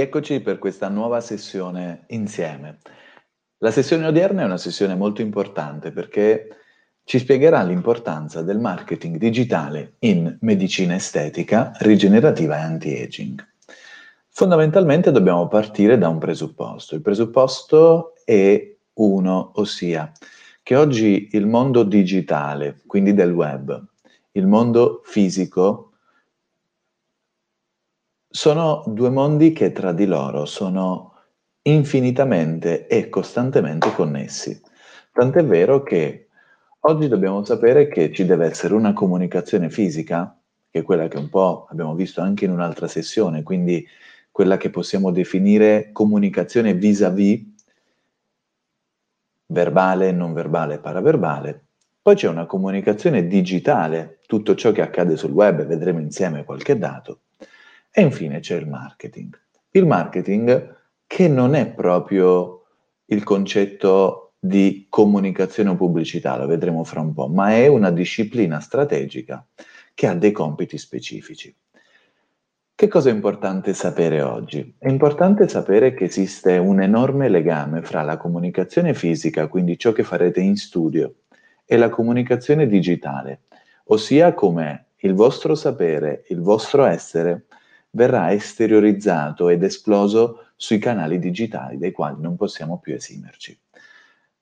rieccoci per questa nuova sessione insieme. La sessione odierna è una sessione molto importante perché ci spiegherà l'importanza del marketing digitale in medicina estetica, rigenerativa e anti-aging. Fondamentalmente dobbiamo partire da un presupposto. Il presupposto è uno, ossia che oggi il mondo digitale, quindi del web, il mondo fisico, sono due mondi che tra di loro sono infinitamente e costantemente connessi. Tant'è vero che oggi dobbiamo sapere che ci deve essere una comunicazione fisica, che è quella che un po' abbiamo visto anche in un'altra sessione, quindi quella che possiamo definire comunicazione vis-à-vis, verbale, non verbale, paraverbale. Poi c'è una comunicazione digitale, tutto ciò che accade sul web, vedremo insieme qualche dato. E infine c'è il marketing. Il marketing che non è proprio il concetto di comunicazione o pubblicità, lo vedremo fra un po', ma è una disciplina strategica che ha dei compiti specifici. Che cosa è importante sapere oggi? È importante sapere che esiste un enorme legame fra la comunicazione fisica, quindi ciò che farete in studio, e la comunicazione digitale, ossia come il vostro sapere, il vostro essere verrà esteriorizzato ed esploso sui canali digitali dai quali non possiamo più esimerci.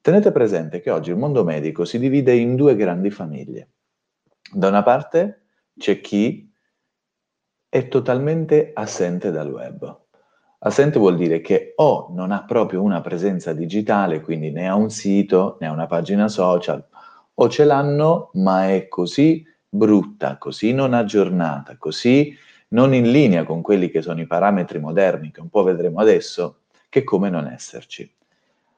Tenete presente che oggi il mondo medico si divide in due grandi famiglie. Da una parte c'è chi è totalmente assente dal web. Assente vuol dire che o non ha proprio una presenza digitale, quindi ne ha un sito, ha una pagina social, o ce l'hanno, ma è così brutta, così non aggiornata, così non in linea con quelli che sono i parametri moderni, che un po' vedremo adesso, che come non esserci.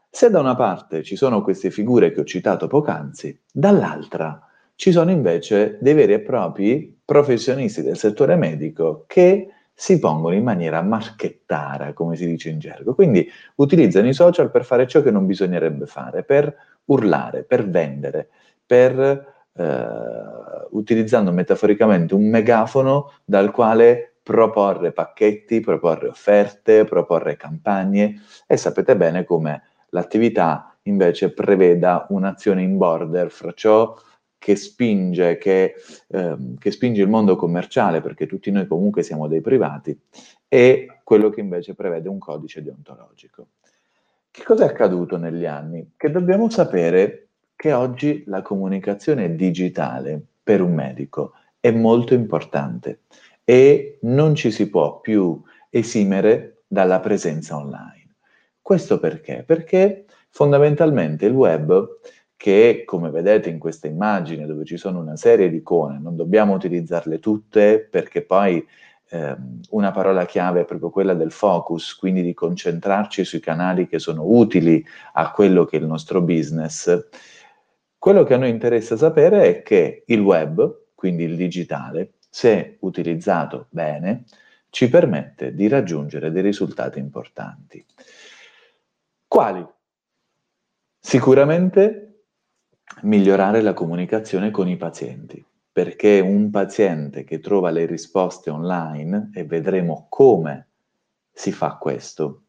Se da una parte ci sono queste figure che ho citato poc'anzi, dall'altra ci sono invece dei veri e propri professionisti del settore medico che si pongono in maniera marchettara, come si dice in gergo. Quindi utilizzano i social per fare ciò che non bisognerebbe fare, per urlare, per vendere, per eh, utilizzando metaforicamente un megafono dal quale proporre pacchetti, proporre offerte, proporre campagne e sapete bene come l'attività invece preveda un'azione in border fra ciò che spinge, che, eh, che spinge il mondo commerciale, perché tutti noi comunque siamo dei privati, e quello che invece prevede un codice deontologico. Che cosa è accaduto negli anni? Che dobbiamo sapere che oggi la comunicazione digitale per un medico è molto importante e non ci si può più esimere dalla presenza online. Questo perché? Perché fondamentalmente il web, che come vedete in questa immagine dove ci sono una serie di icone, non dobbiamo utilizzarle tutte perché poi ehm, una parola chiave è proprio quella del focus, quindi di concentrarci sui canali che sono utili a quello che è il nostro business quello che a noi interessa sapere è che il web, quindi il digitale, se utilizzato bene, ci permette di raggiungere dei risultati importanti. Quali? Sicuramente migliorare la comunicazione con i pazienti, perché un paziente che trova le risposte online, e vedremo come si fa questo,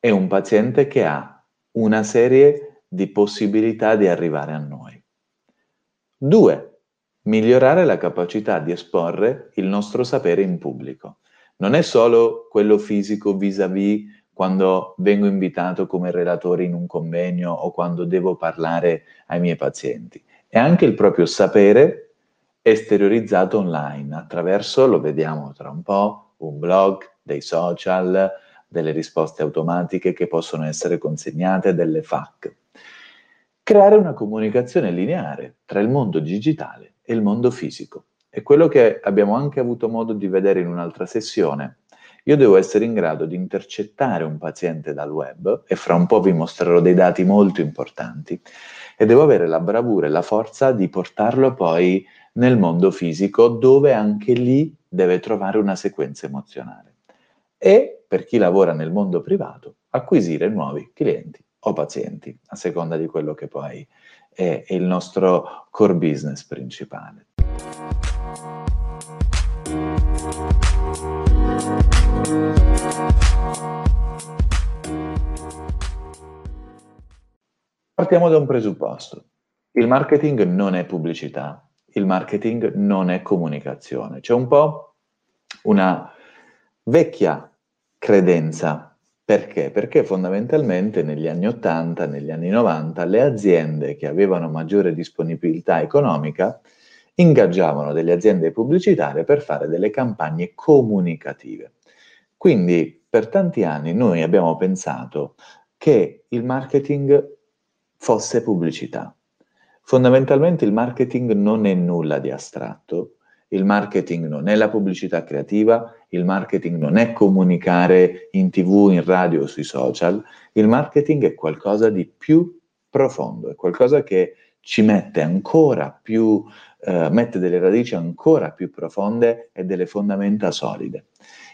è un paziente che ha una serie di possibilità di arrivare a noi. Due, migliorare la capacità di esporre il nostro sapere in pubblico. Non è solo quello fisico vis-à-vis quando vengo invitato come relatore in un convegno o quando devo parlare ai miei pazienti, è anche il proprio sapere esteriorizzato online. Attraverso, lo vediamo tra un po', un blog, dei social, delle risposte automatiche che possono essere consegnate, delle FAQ creare una comunicazione lineare tra il mondo digitale e il mondo fisico. È quello che abbiamo anche avuto modo di vedere in un'altra sessione. Io devo essere in grado di intercettare un paziente dal web, e fra un po' vi mostrerò dei dati molto importanti, e devo avere la bravura e la forza di portarlo poi nel mondo fisico, dove anche lì deve trovare una sequenza emozionale. E per chi lavora nel mondo privato, acquisire nuovi clienti o pazienti, a seconda di quello che poi è, il nostro core business principale. Partiamo da un presupposto. Il marketing non è pubblicità, il marketing non è comunicazione. C'è un po' una vecchia credenza. Perché? Perché fondamentalmente negli anni 80, negli anni 90, le aziende che avevano maggiore disponibilità economica ingaggiavano delle aziende pubblicitarie per fare delle campagne comunicative. Quindi per tanti anni noi abbiamo pensato che il marketing fosse pubblicità. Fondamentalmente il marketing non è nulla di astratto, il marketing non è la pubblicità creativa, il marketing non è comunicare in tv, in radio o sui social, il marketing è qualcosa di più profondo, è qualcosa che ci mette ancora più, eh, mette delle radici ancora più profonde e delle fondamenta solide.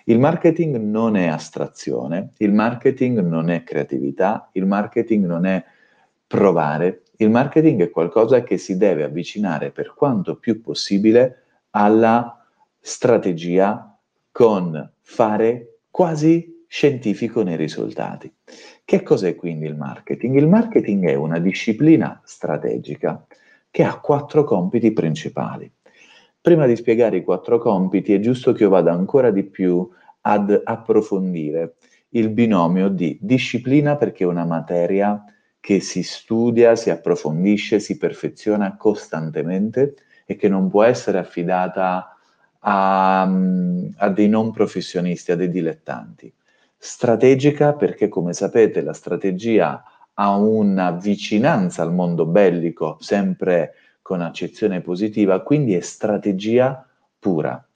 Il marketing non è astrazione, il marketing non è creatività, il marketing non è provare, il marketing è qualcosa che si deve avvicinare per quanto più possibile alla strategia con fare quasi scientifico nei risultati. Che cos'è quindi il marketing? Il marketing è una disciplina strategica che ha quattro compiti principali. Prima di spiegare i quattro compiti è giusto che io vada ancora di più ad approfondire il binomio di disciplina perché è una materia che si studia, si approfondisce, si perfeziona costantemente e che non può essere affidata a, a, dei non professionisti, a dei dilettanti. Strategica perché, come sapete, la strategia ha una vicinanza al mondo bellico, sempre con accezione positiva, quindi è strategia pura.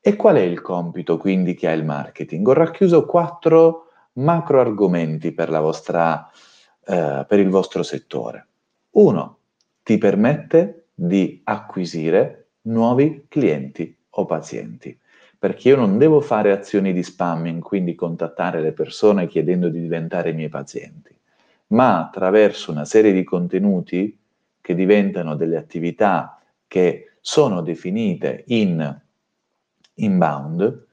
E qual è il compito quindi che ha il marketing? Ho racchiuso quattro macro argomenti per vostra eh, per il vostro settore. Uno, ti permette di acquisire nuovi clienti o pazienti, perché io non devo fare azioni di spamming, quindi contattare le persone chiedendo di diventare miei pazienti, ma attraverso una serie di contenuti che diventano delle attività che sono definite in inbound,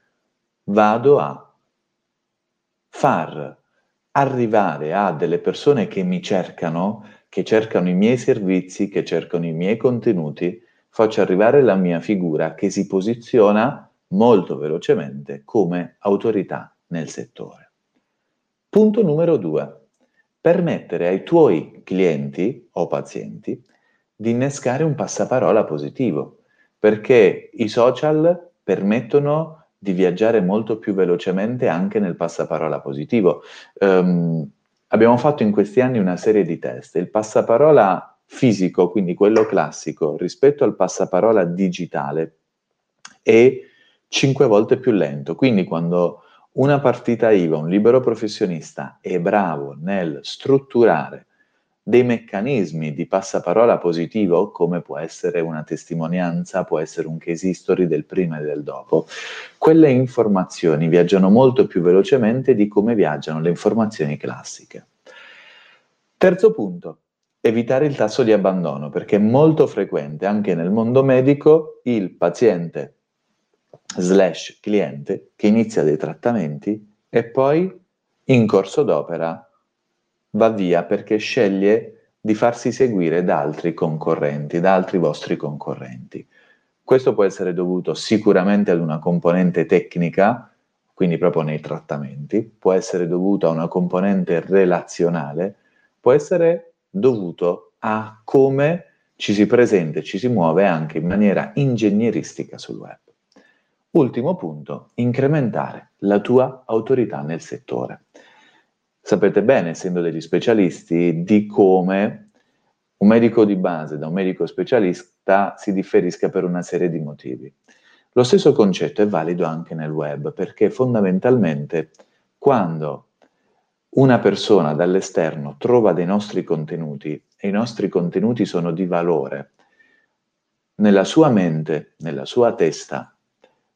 vado a far arrivare a delle persone che mi cercano, che cercano i miei servizi, che cercano i miei contenuti, faccio arrivare la mia figura che si posiziona molto velocemente come autorità nel settore. Punto numero due. Permettere ai tuoi clienti o pazienti di innescare un passaparola positivo, perché i social permettono di viaggiare molto più velocemente anche nel passaparola positivo. Um, abbiamo fatto in questi anni una serie di test. Il passaparola fisico, quindi quello classico, rispetto al passaparola digitale, è cinque volte più lento. Quindi quando una partita IVA, un libero professionista è bravo nel strutturare dei meccanismi di passaparola positivo, come può essere una testimonianza, può essere un case history del prima e del dopo, quelle informazioni viaggiano molto più velocemente di come viaggiano le informazioni classiche. Terzo punto, evitare il tasso di abbandono, perché è molto frequente anche nel mondo medico il paziente slash cliente che inizia dei trattamenti e poi in corso d'opera va via perché sceglie di farsi seguire da altri concorrenti, da altri vostri concorrenti. Questo può essere dovuto sicuramente ad una componente tecnica, quindi proprio nei trattamenti, può essere dovuto a una componente relazionale, può essere dovuto a come ci si presenta e ci si muove anche in maniera ingegneristica sul web. Ultimo punto, incrementare la tua autorità nel settore sapete bene, essendo degli specialisti, di come un medico di base da un medico specialista si differisca per una serie di motivi. Lo stesso concetto è valido anche nel web, perché fondamentalmente quando una persona dall'esterno trova dei nostri contenuti e i nostri contenuti sono di valore, nella sua mente, nella sua testa,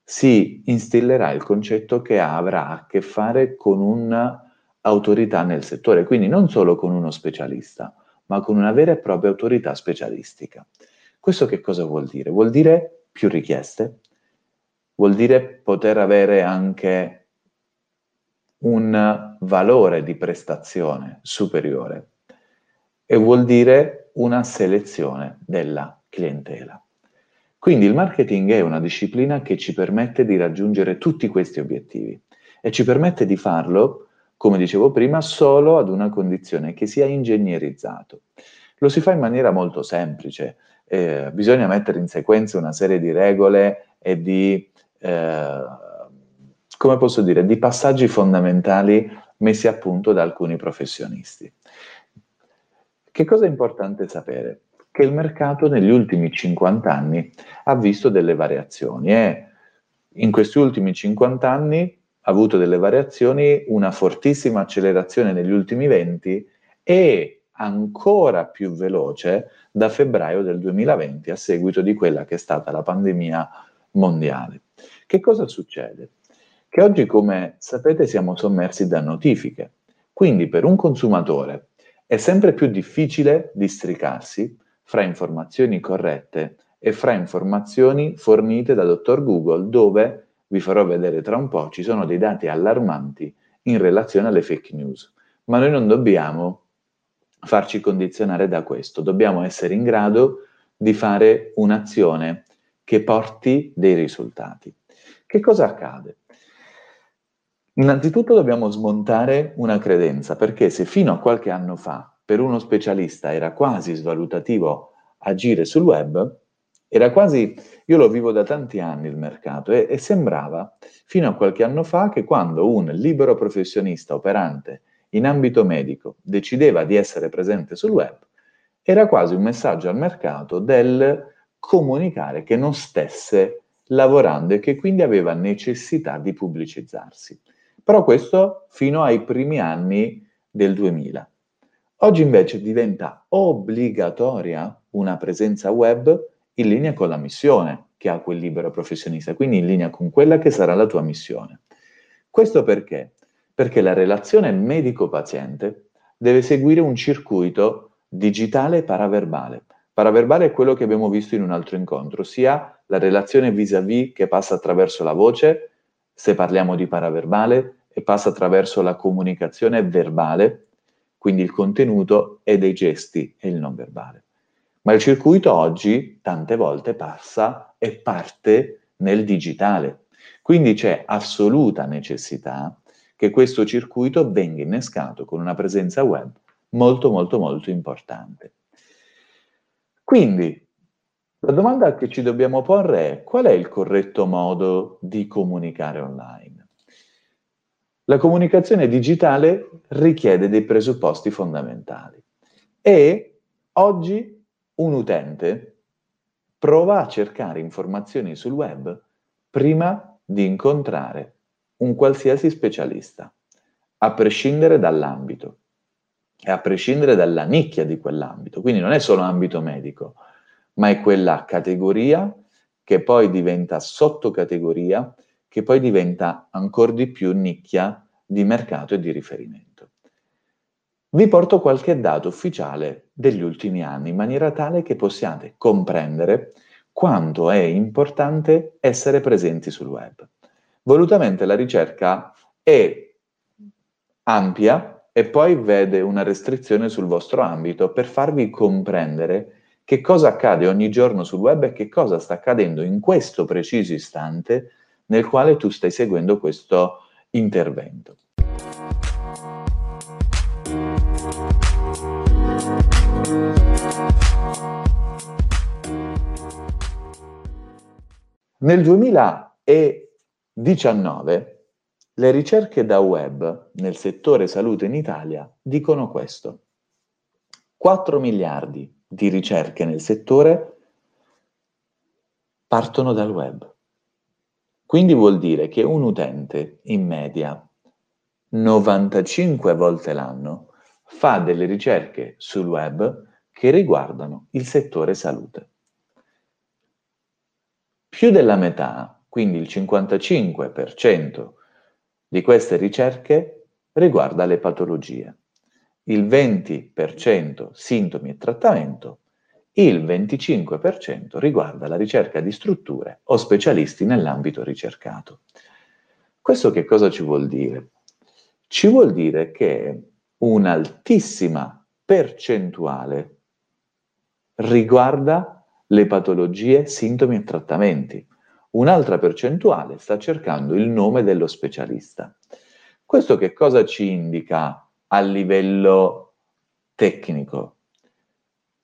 si instillerà il concetto che avrà a che fare con un autorità nel settore, quindi non solo con uno specialista, ma con una vera e propria autorità specialistica. Questo che cosa vuol dire? Vuol dire più richieste, vuol dire poter avere anche un valore di prestazione superiore e vuol dire una selezione della clientela. Quindi il marketing è una disciplina che ci permette di raggiungere tutti questi obiettivi e ci permette di farlo, come dicevo prima, solo ad una condizione che sia ingegnerizzato. Lo si fa in maniera molto semplice, eh, bisogna mettere in sequenza una serie di regole e di, eh, come posso dire, di passaggi fondamentali messi a punto da alcuni professionisti. Che cosa è importante sapere? Che il mercato negli ultimi 50 anni ha visto delle variazioni e in questi ultimi 50 anni ha avuto delle variazioni, una fortissima accelerazione negli ultimi 20 e ancora più veloce da febbraio del 2020 a seguito di quella che è stata la pandemia mondiale. Che cosa succede? Che oggi, come sapete, siamo sommersi da notifiche. Quindi per un consumatore è sempre più difficile districarsi fra informazioni corrette e fra informazioni fornite da dottor Google dove vi farò vedere tra un po', ci sono dei dati allarmanti in relazione alle fake news. Ma noi non dobbiamo farci condizionare da questo, dobbiamo essere in grado di fare un'azione che porti dei risultati. Che cosa accade? Innanzitutto dobbiamo smontare una credenza, perché se fino a qualche anno fa per uno specialista era quasi svalutativo agire sul web, era quasi, io lo vivo da tanti anni il mercato e, e sembrava fino a qualche anno fa che quando un libero professionista operante in ambito medico decideva di essere presente sul web, era quasi un messaggio al mercato del comunicare che non stesse lavorando e che quindi aveva necessità di pubblicizzarsi. Però questo fino ai primi anni del 2000. Oggi invece diventa obbligatoria una presenza web in linea con la missione che ha quel libero professionista, quindi in linea con quella che sarà la tua missione. Questo perché? Perché la relazione medico-paziente deve seguire un circuito digitale paraverbale. Paraverbale è quello che abbiamo visto in un altro incontro, sia la relazione vis-à-vis che passa attraverso la voce, se parliamo di paraverbale, e passa attraverso la comunicazione verbale, quindi il contenuto e dei gesti e il non verbale. Ma il circuito oggi tante volte passa e parte nel digitale. Quindi c'è assoluta necessità che questo circuito venga innescato con una presenza web molto molto molto importante. Quindi la domanda che ci dobbiamo porre è qual è il corretto modo di comunicare online? La comunicazione digitale richiede dei presupposti fondamentali e oggi un utente prova a cercare informazioni sul web prima di incontrare un qualsiasi specialista, a prescindere dall'ambito e a prescindere dalla nicchia di quell'ambito. Quindi non è solo ambito medico, ma è quella categoria che poi diventa sottocategoria, che poi diventa ancora di più nicchia di mercato e di riferimento. Vi porto qualche dato ufficiale degli ultimi anni in maniera tale che possiate comprendere quanto è importante essere presenti sul web. Volutamente la ricerca è ampia e poi vede una restrizione sul vostro ambito per farvi comprendere che cosa accade ogni giorno sul web e che cosa sta accadendo in questo preciso istante nel quale tu stai seguendo questo intervento. Nel 2019 le ricerche da web nel settore salute in Italia dicono questo. 4 miliardi di ricerche nel settore partono dal web. Quindi vuol dire che un utente in media 95 volte l'anno fa delle ricerche sul web che riguardano il settore salute. Più della metà, quindi il 55% di queste ricerche riguarda le patologie, il 20% sintomi e trattamento, il 25% riguarda la ricerca di strutture o specialisti nell'ambito ricercato. Questo che cosa ci vuol dire? ci vuol dire che un'altissima percentuale riguarda le patologie, sintomi e trattamenti. Un'altra percentuale sta cercando il nome dello specialista. Questo che cosa ci indica a livello tecnico?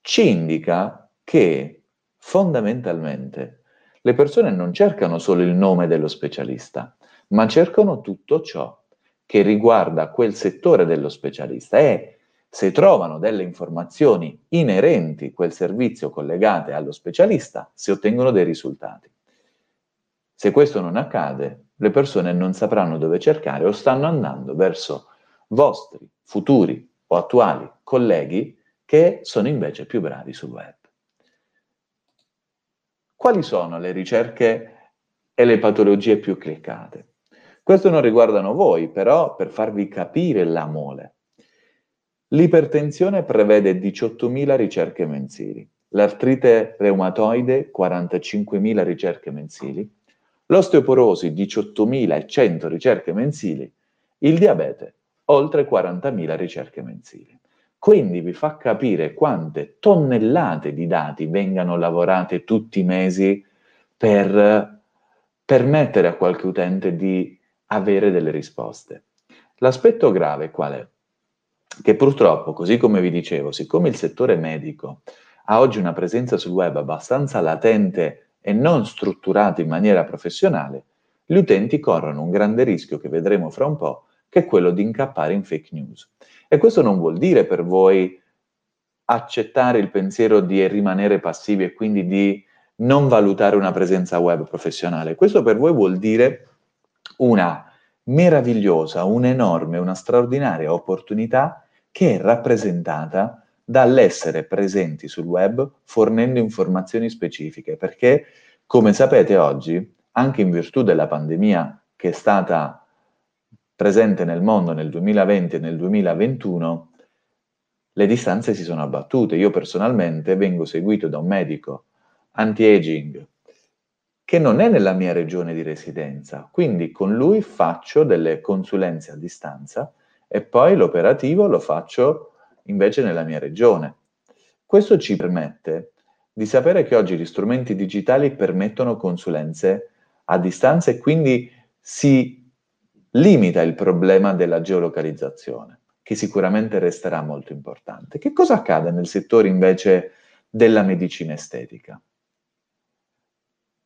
Ci indica che fondamentalmente le persone non cercano solo il nome dello specialista, ma cercano tutto ciò che riguarda quel settore dello specialista e se trovano delle informazioni inerenti a quel servizio collegate allo specialista, si ottengono dei risultati. Se questo non accade, le persone non sapranno dove cercare o stanno andando verso vostri futuri o attuali colleghi che sono invece più bravi sul web. Quali sono le ricerche e le patologie più cliccate? Questo non riguardano voi, però per farvi capire la mole. L'ipertensione prevede 18.000 ricerche mensili, l'artrite reumatoide 45.000 ricerche mensili, l'osteoporosi 18.100 ricerche mensili, il diabete oltre 40.000 ricerche mensili. Quindi vi fa capire quante tonnellate di dati vengano lavorate tutti i mesi per permettere a qualche utente di avere delle risposte. L'aspetto grave qual è? Che purtroppo, così come vi dicevo, siccome il settore medico ha oggi una presenza sul web abbastanza latente e non strutturata in maniera professionale, gli utenti corrono un grande rischio che vedremo fra un po', che è quello di incappare in fake news. E questo non vuol dire per voi accettare il pensiero di rimanere passivi e quindi di non valutare una presenza web professionale. Questo per voi vuol dire una meravigliosa, un'enorme, una straordinaria opportunità che è rappresentata dall'essere presenti sul web fornendo informazioni specifiche, perché come sapete oggi, anche in virtù della pandemia che è stata presente nel mondo nel 2020 e nel 2021, le distanze si sono abbattute. Io personalmente vengo seguito da un medico anti-aging che non è nella mia regione di residenza, quindi con lui faccio delle consulenze a distanza e poi l'operativo lo faccio invece nella mia regione. Questo ci permette di sapere che oggi gli strumenti digitali permettono consulenze a distanza e quindi si limita il problema della geolocalizzazione, che sicuramente resterà molto importante. Che cosa accade nel settore invece della medicina estetica?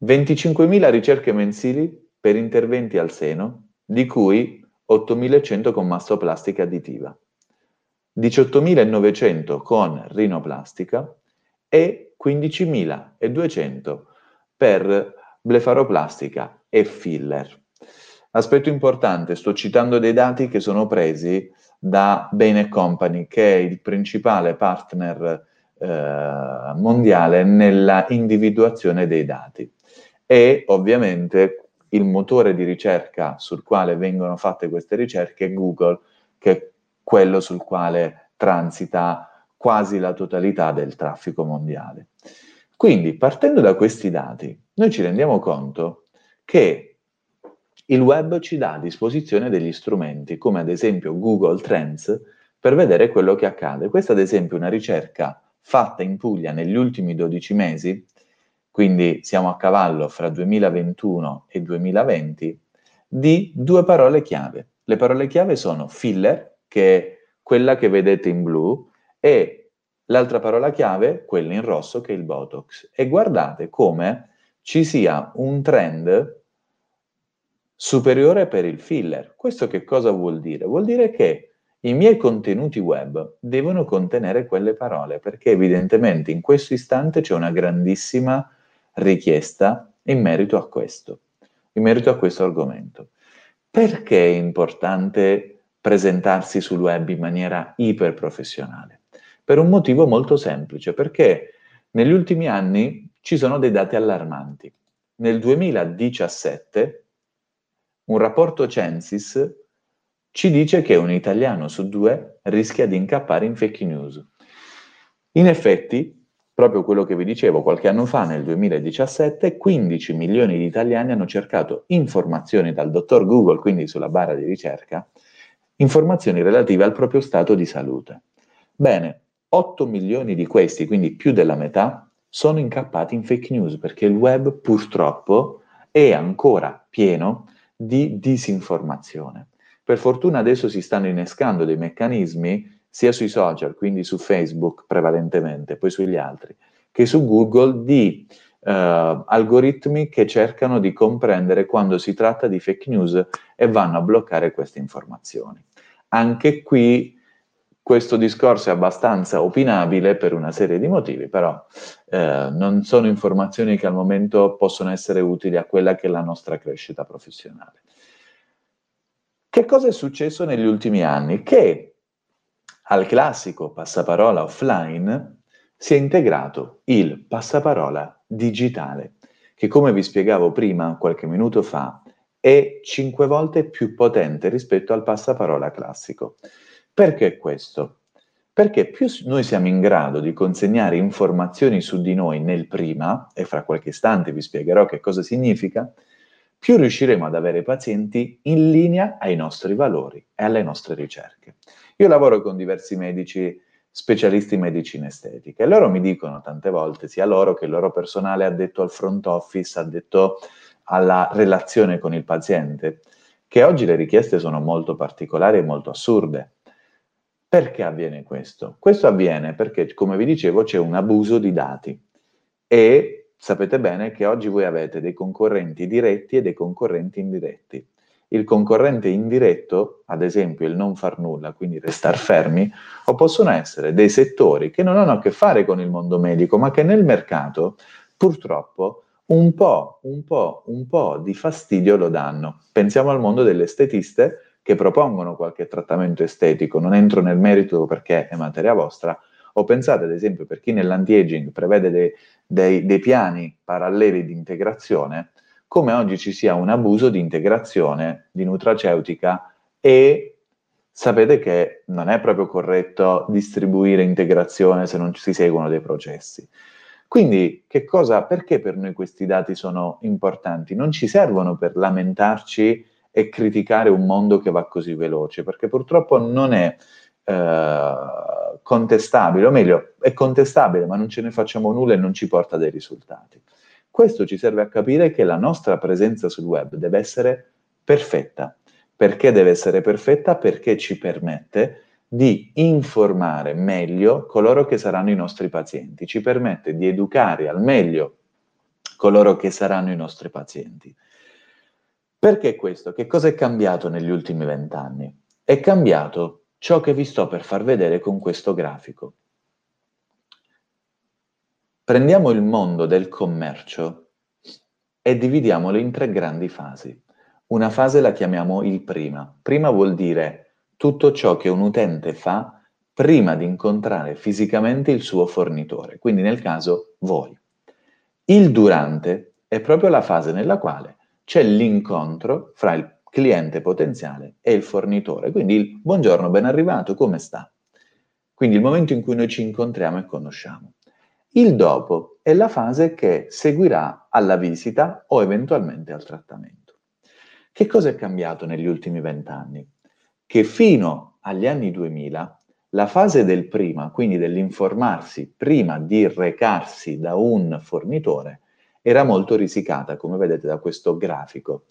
25.000 ricerche mensili per interventi al seno, di cui 8.100 con mastoplastica additiva, 18.900 con rinoplastica e 15.200 per blefaroplastica e filler. Aspetto importante, sto citando dei dati che sono presi da Bain Company, che è il principale partner eh, mondiale nella individuazione dei dati e ovviamente il motore di ricerca sul quale vengono fatte queste ricerche è Google, che è quello sul quale transita quasi la totalità del traffico mondiale. Quindi, partendo da questi dati, noi ci rendiamo conto che il web ci dà a disposizione degli strumenti, come ad esempio Google Trends, per vedere quello che accade. Questa, ad esempio, è una ricerca fatta in Puglia negli ultimi 12 mesi quindi siamo a cavallo fra 2021 e 2020, di due parole chiave. Le parole chiave sono filler, che è quella che vedete in blu, e l'altra parola chiave, quella in rosso, che è il Botox. E guardate come ci sia un trend superiore per il filler. Questo che cosa vuol dire? Vuol dire che i miei contenuti web devono contenere quelle parole, perché evidentemente in questo istante c'è una grandissima richiesta in merito a questo, in merito a questo argomento. Perché è importante presentarsi sul web in maniera iperprofessionale? Per un motivo molto semplice, perché negli ultimi anni ci sono dei dati allarmanti. Nel 2017 un rapporto Censis ci dice che un italiano su due rischia di incappare in fake news. In effetti, proprio quello che vi dicevo, qualche anno fa, nel 2017, 15 milioni di italiani hanno cercato informazioni dal dottor Google, quindi sulla barra di ricerca, informazioni relative al proprio stato di salute. Bene, 8 milioni di questi, quindi più della metà, sono incappati in fake news perché il web purtroppo è ancora pieno di disinformazione. Per fortuna adesso si stanno innescando dei meccanismi sia sui social, quindi su Facebook prevalentemente, poi sugli altri, che su Google di eh, algoritmi che cercano di comprendere quando si tratta di fake news e vanno a bloccare queste informazioni. Anche qui questo discorso è abbastanza opinabile per una serie di motivi, però eh, non sono informazioni che al momento possono essere utili a quella che è la nostra crescita professionale. Che cosa è successo negli ultimi anni? Che al classico passaparola offline si è integrato il passaparola digitale, che come vi spiegavo prima, qualche minuto fa, è cinque volte più potente rispetto al passaparola classico. Perché questo? Perché più noi siamo in grado di consegnare informazioni su di noi nel prima, e fra qualche istante vi spiegherò che cosa significa, più riusciremo ad avere pazienti in linea ai nostri valori e alle nostre ricerche. Io lavoro con diversi medici specialisti in medicina estetica e loro mi dicono tante volte, sia loro che il loro personale addetto al front office, addetto alla relazione con il paziente, che oggi le richieste sono molto particolari e molto assurde. Perché avviene questo? Questo avviene perché, come vi dicevo, c'è un abuso di dati e sapete bene che oggi voi avete dei concorrenti diretti e dei concorrenti indiretti. Il concorrente indiretto, ad esempio il non far nulla, quindi restare fermi, o possono essere dei settori che non hanno a che fare con il mondo medico, ma che nel mercato purtroppo un po', un po', un po' di fastidio lo danno. Pensiamo al mondo delle estetiste che propongono qualche trattamento estetico, non entro nel merito perché è materia vostra, o pensate ad esempio per chi nell'anti-aging prevede dei, dei, dei piani paralleli di integrazione, come oggi ci sia un abuso di integrazione di nutraceutica e sapete che non è proprio corretto distribuire integrazione se non si seguono dei processi. Quindi, che cosa, perché per noi questi dati sono importanti? Non ci servono per lamentarci e criticare un mondo che va così veloce, perché purtroppo non è eh, contestabile, o meglio, è contestabile, ma non ce ne facciamo nulla e non ci porta dei risultati. Questo ci serve a capire che la nostra presenza sul web deve essere perfetta. Perché deve essere perfetta? Perché ci permette di informare meglio coloro che saranno i nostri pazienti, ci permette di educare al meglio coloro che saranno i nostri pazienti. Perché questo? Che cosa è cambiato negli ultimi vent'anni? È cambiato ciò che vi sto per far vedere con questo grafico. Prendiamo il mondo del commercio e dividiamolo in tre grandi fasi. Una fase la chiamiamo il prima. Prima vuol dire tutto ciò che un utente fa prima di incontrare fisicamente il suo fornitore, quindi nel caso voi. Il durante è proprio la fase nella quale c'è l'incontro fra il cliente potenziale e il fornitore. Quindi il buongiorno, ben arrivato, come sta? Quindi il momento in cui noi ci incontriamo e conosciamo. Il dopo è la fase che seguirà alla visita o eventualmente al trattamento. Che cosa è cambiato negli ultimi vent'anni? Che fino agli anni 2000 la fase del prima, quindi dell'informarsi prima di recarsi da un fornitore, era molto risicata, come vedete da questo grafico.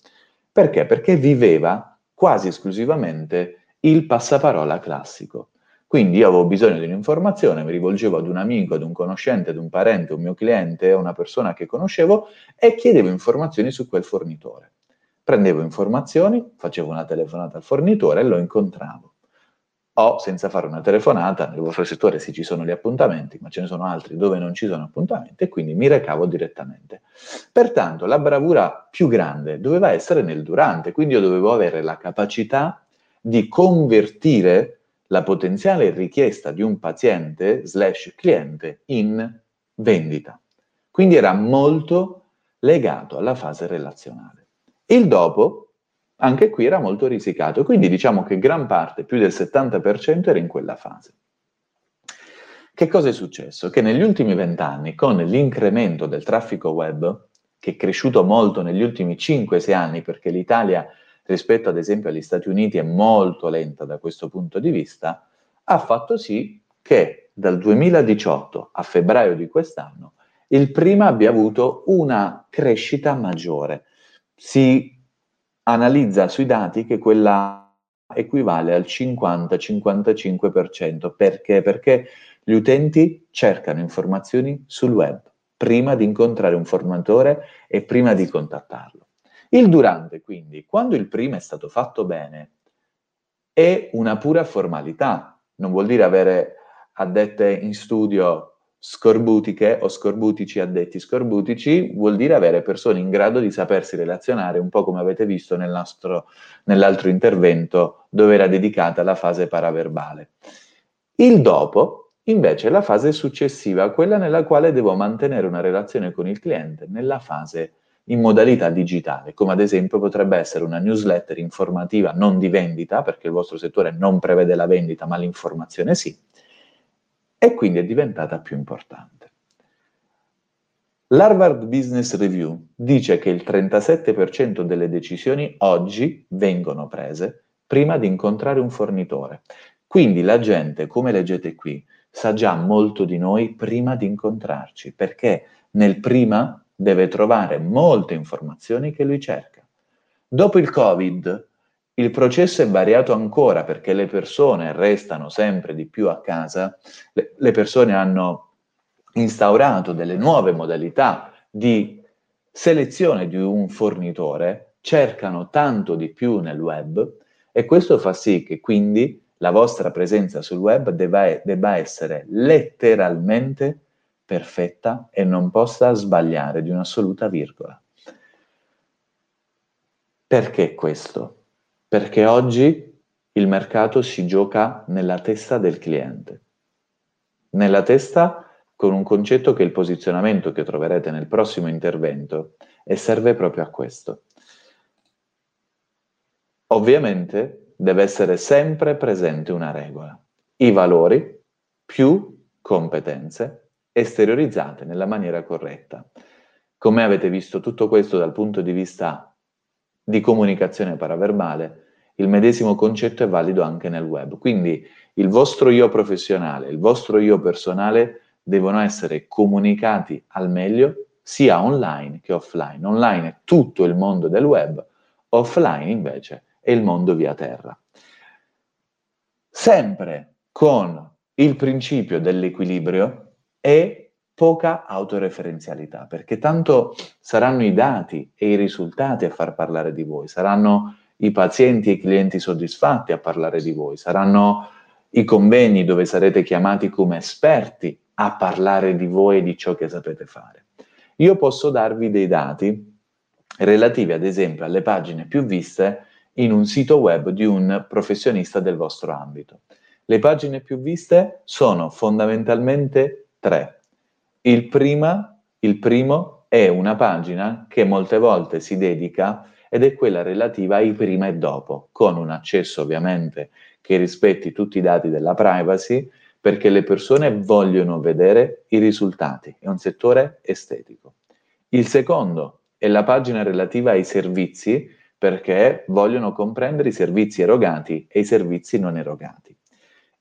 Perché? Perché viveva quasi esclusivamente il passaparola classico. Quindi io avevo bisogno di un'informazione, mi rivolgevo ad un amico, ad un conoscente, ad un parente, un mio cliente, a una persona che conoscevo e chiedevo informazioni su quel fornitore. Prendevo informazioni, facevo una telefonata al fornitore e lo incontravo o senza fare una telefonata, nel vostro settore sì ci sono gli appuntamenti, ma ce ne sono altri dove non ci sono appuntamenti e quindi mi recavo direttamente. Pertanto la bravura più grande doveva essere nel durante, quindi io dovevo avere la capacità di convertire la potenziale richiesta di un paziente slash cliente in vendita. Quindi era molto legato alla fase relazionale. Il dopo anche qui era molto risicato, quindi diciamo che gran parte, più del 70%, era in quella fase. Che cosa è successo? Che negli ultimi vent'anni, con l'incremento del traffico web, che è cresciuto molto negli ultimi 5-6 anni, perché l'Italia rispetto ad esempio agli Stati Uniti è molto lenta da questo punto di vista, ha fatto sì che dal 2018 a febbraio di quest'anno il prima abbia avuto una crescita maggiore. Si analizza sui dati che quella equivale al 50-55%. Perché? Perché gli utenti cercano informazioni sul web prima di incontrare un formatore e prima di contattarlo. Il durante, quindi, quando il prima è stato fatto bene, è una pura formalità, non vuol dire avere addette in studio scorbutiche o scorbutici addetti scorbutici vuol dire avere persone in grado di sapersi relazionare, un po' come avete visto nel nostro, nell'altro intervento dove era dedicata la fase paraverbale. Il dopo, invece, è la fase successiva, quella nella quale devo mantenere una relazione con il cliente, nella fase in modalità digitale, come ad esempio potrebbe essere una newsletter informativa non di vendita, perché il vostro settore non prevede la vendita, ma l'informazione sì, e quindi è diventata più importante. L'Harvard Business Review dice che il 37% delle decisioni oggi vengono prese prima di incontrare un fornitore. Quindi la gente, come leggete qui, sa già molto di noi prima di incontrarci, perché nel prima deve trovare molte informazioni che lui cerca. Dopo il Covid, il processo è variato ancora perché le persone restano sempre di più a casa, le, le persone hanno instaurato delle nuove modalità di selezione di un fornitore, cercano tanto di più nel web e questo fa sì che quindi la vostra presenza sul web debba, debba essere letteralmente perfetta e non possa sbagliare di un'assoluta virgola. Perché questo? Perché oggi il mercato si gioca nella testa del cliente, nella testa con un concetto che il posizionamento che troverete nel prossimo intervento e serve proprio a questo. Ovviamente deve essere sempre presente una regola, i valori più competenze esteriorizzate nella maniera corretta. Come avete visto tutto questo dal punto di vista di comunicazione paraverbale, il medesimo concetto è valido anche nel web. Quindi il vostro io professionale, il vostro io personale devono essere comunicati al meglio sia online che offline. Online è tutto il mondo del web, offline invece è il mondo via terra. Sempre con il principio dell'equilibrio e poca autoreferenzialità, perché tanto saranno i dati e i risultati a far parlare di voi, saranno i pazienti e i clienti soddisfatti a parlare di voi, saranno i convegni dove sarete chiamati come esperti a parlare di voi e di ciò che sapete fare. Io posso darvi dei dati relativi ad esempio alle pagine più viste in un sito web di un professionista del vostro ambito. Le pagine più viste sono fondamentalmente tre. Il, prima, il primo è una pagina che molte volte si dedica ed è quella relativa ai prima e dopo, con un accesso ovviamente che rispetti tutti i dati della privacy, perché le persone vogliono vedere i risultati, è un settore estetico. Il secondo è la pagina relativa ai servizi, perché vogliono comprendere i servizi erogati e i servizi non erogati.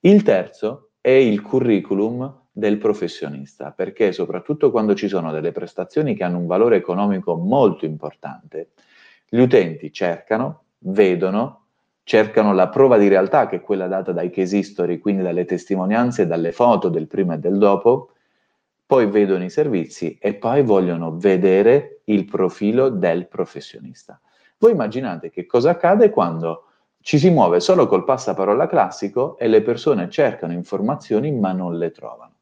Il terzo è il curriculum del professionista, perché soprattutto quando ci sono delle prestazioni che hanno un valore economico molto importante, gli utenti cercano, vedono, cercano la prova di realtà che è quella data dai case history, quindi dalle testimonianze, dalle foto del prima e del dopo, poi vedono i servizi e poi vogliono vedere il profilo del professionista. Voi immaginate che cosa accade quando ci si muove solo col passaparola classico e le persone cercano informazioni ma non le trovano.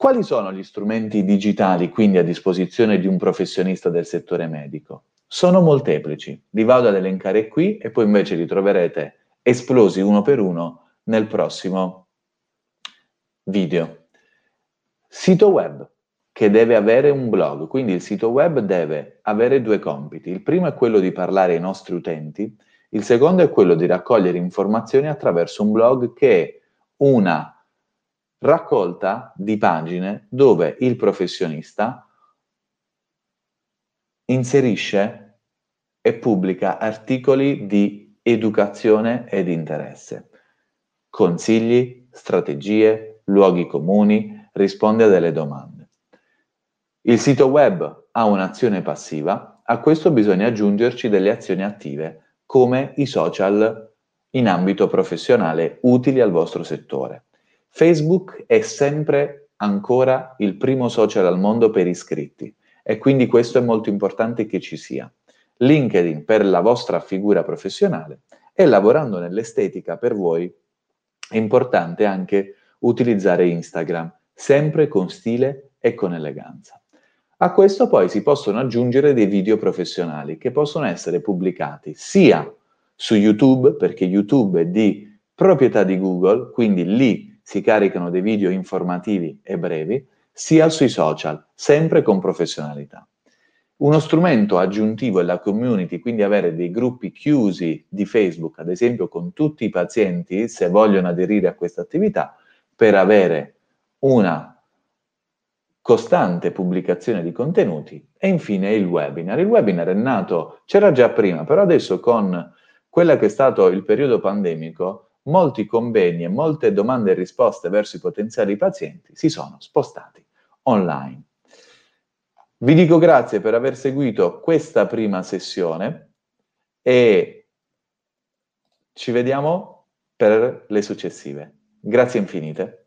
Quali sono gli strumenti digitali quindi a disposizione di un professionista del settore medico? Sono molteplici, li vado ad elencare qui e poi invece li troverete esplosi uno per uno nel prossimo video. Sito web che deve avere un blog, quindi il sito web deve avere due compiti. Il primo è quello di parlare ai nostri utenti, il secondo è quello di raccogliere informazioni attraverso un blog che è una raccolta di pagine dove il professionista inserisce e pubblica articoli di educazione ed interesse, consigli, strategie, luoghi comuni, risponde a delle domande. Il sito web ha un'azione passiva, a questo bisogna aggiungerci delle azioni attive, come i social in ambito professionale utili al vostro settore. Facebook è sempre ancora il primo social al mondo per iscritti e quindi questo è molto importante che ci sia. LinkedIn per la vostra figura professionale e lavorando nell'estetica per voi è importante anche utilizzare Instagram, sempre con stile e con eleganza. A questo poi si possono aggiungere dei video professionali che possono essere pubblicati sia su YouTube, perché YouTube è di proprietà di Google, quindi lì si caricano dei video informativi e brevi, sia sui social, sempre con professionalità. Uno strumento aggiuntivo è la community, quindi avere dei gruppi chiusi di Facebook, ad esempio con tutti i pazienti, se vogliono aderire a questa attività, per avere una costante pubblicazione di contenuti e infine il webinar. Il webinar è nato, c'era già prima, però adesso con quella che è stato il periodo pandemico, molti convegni e molte domande e risposte verso i potenziali pazienti si sono spostati online. Vi dico grazie per aver seguito questa prima sessione e ci vediamo per le successive. Grazie infinite.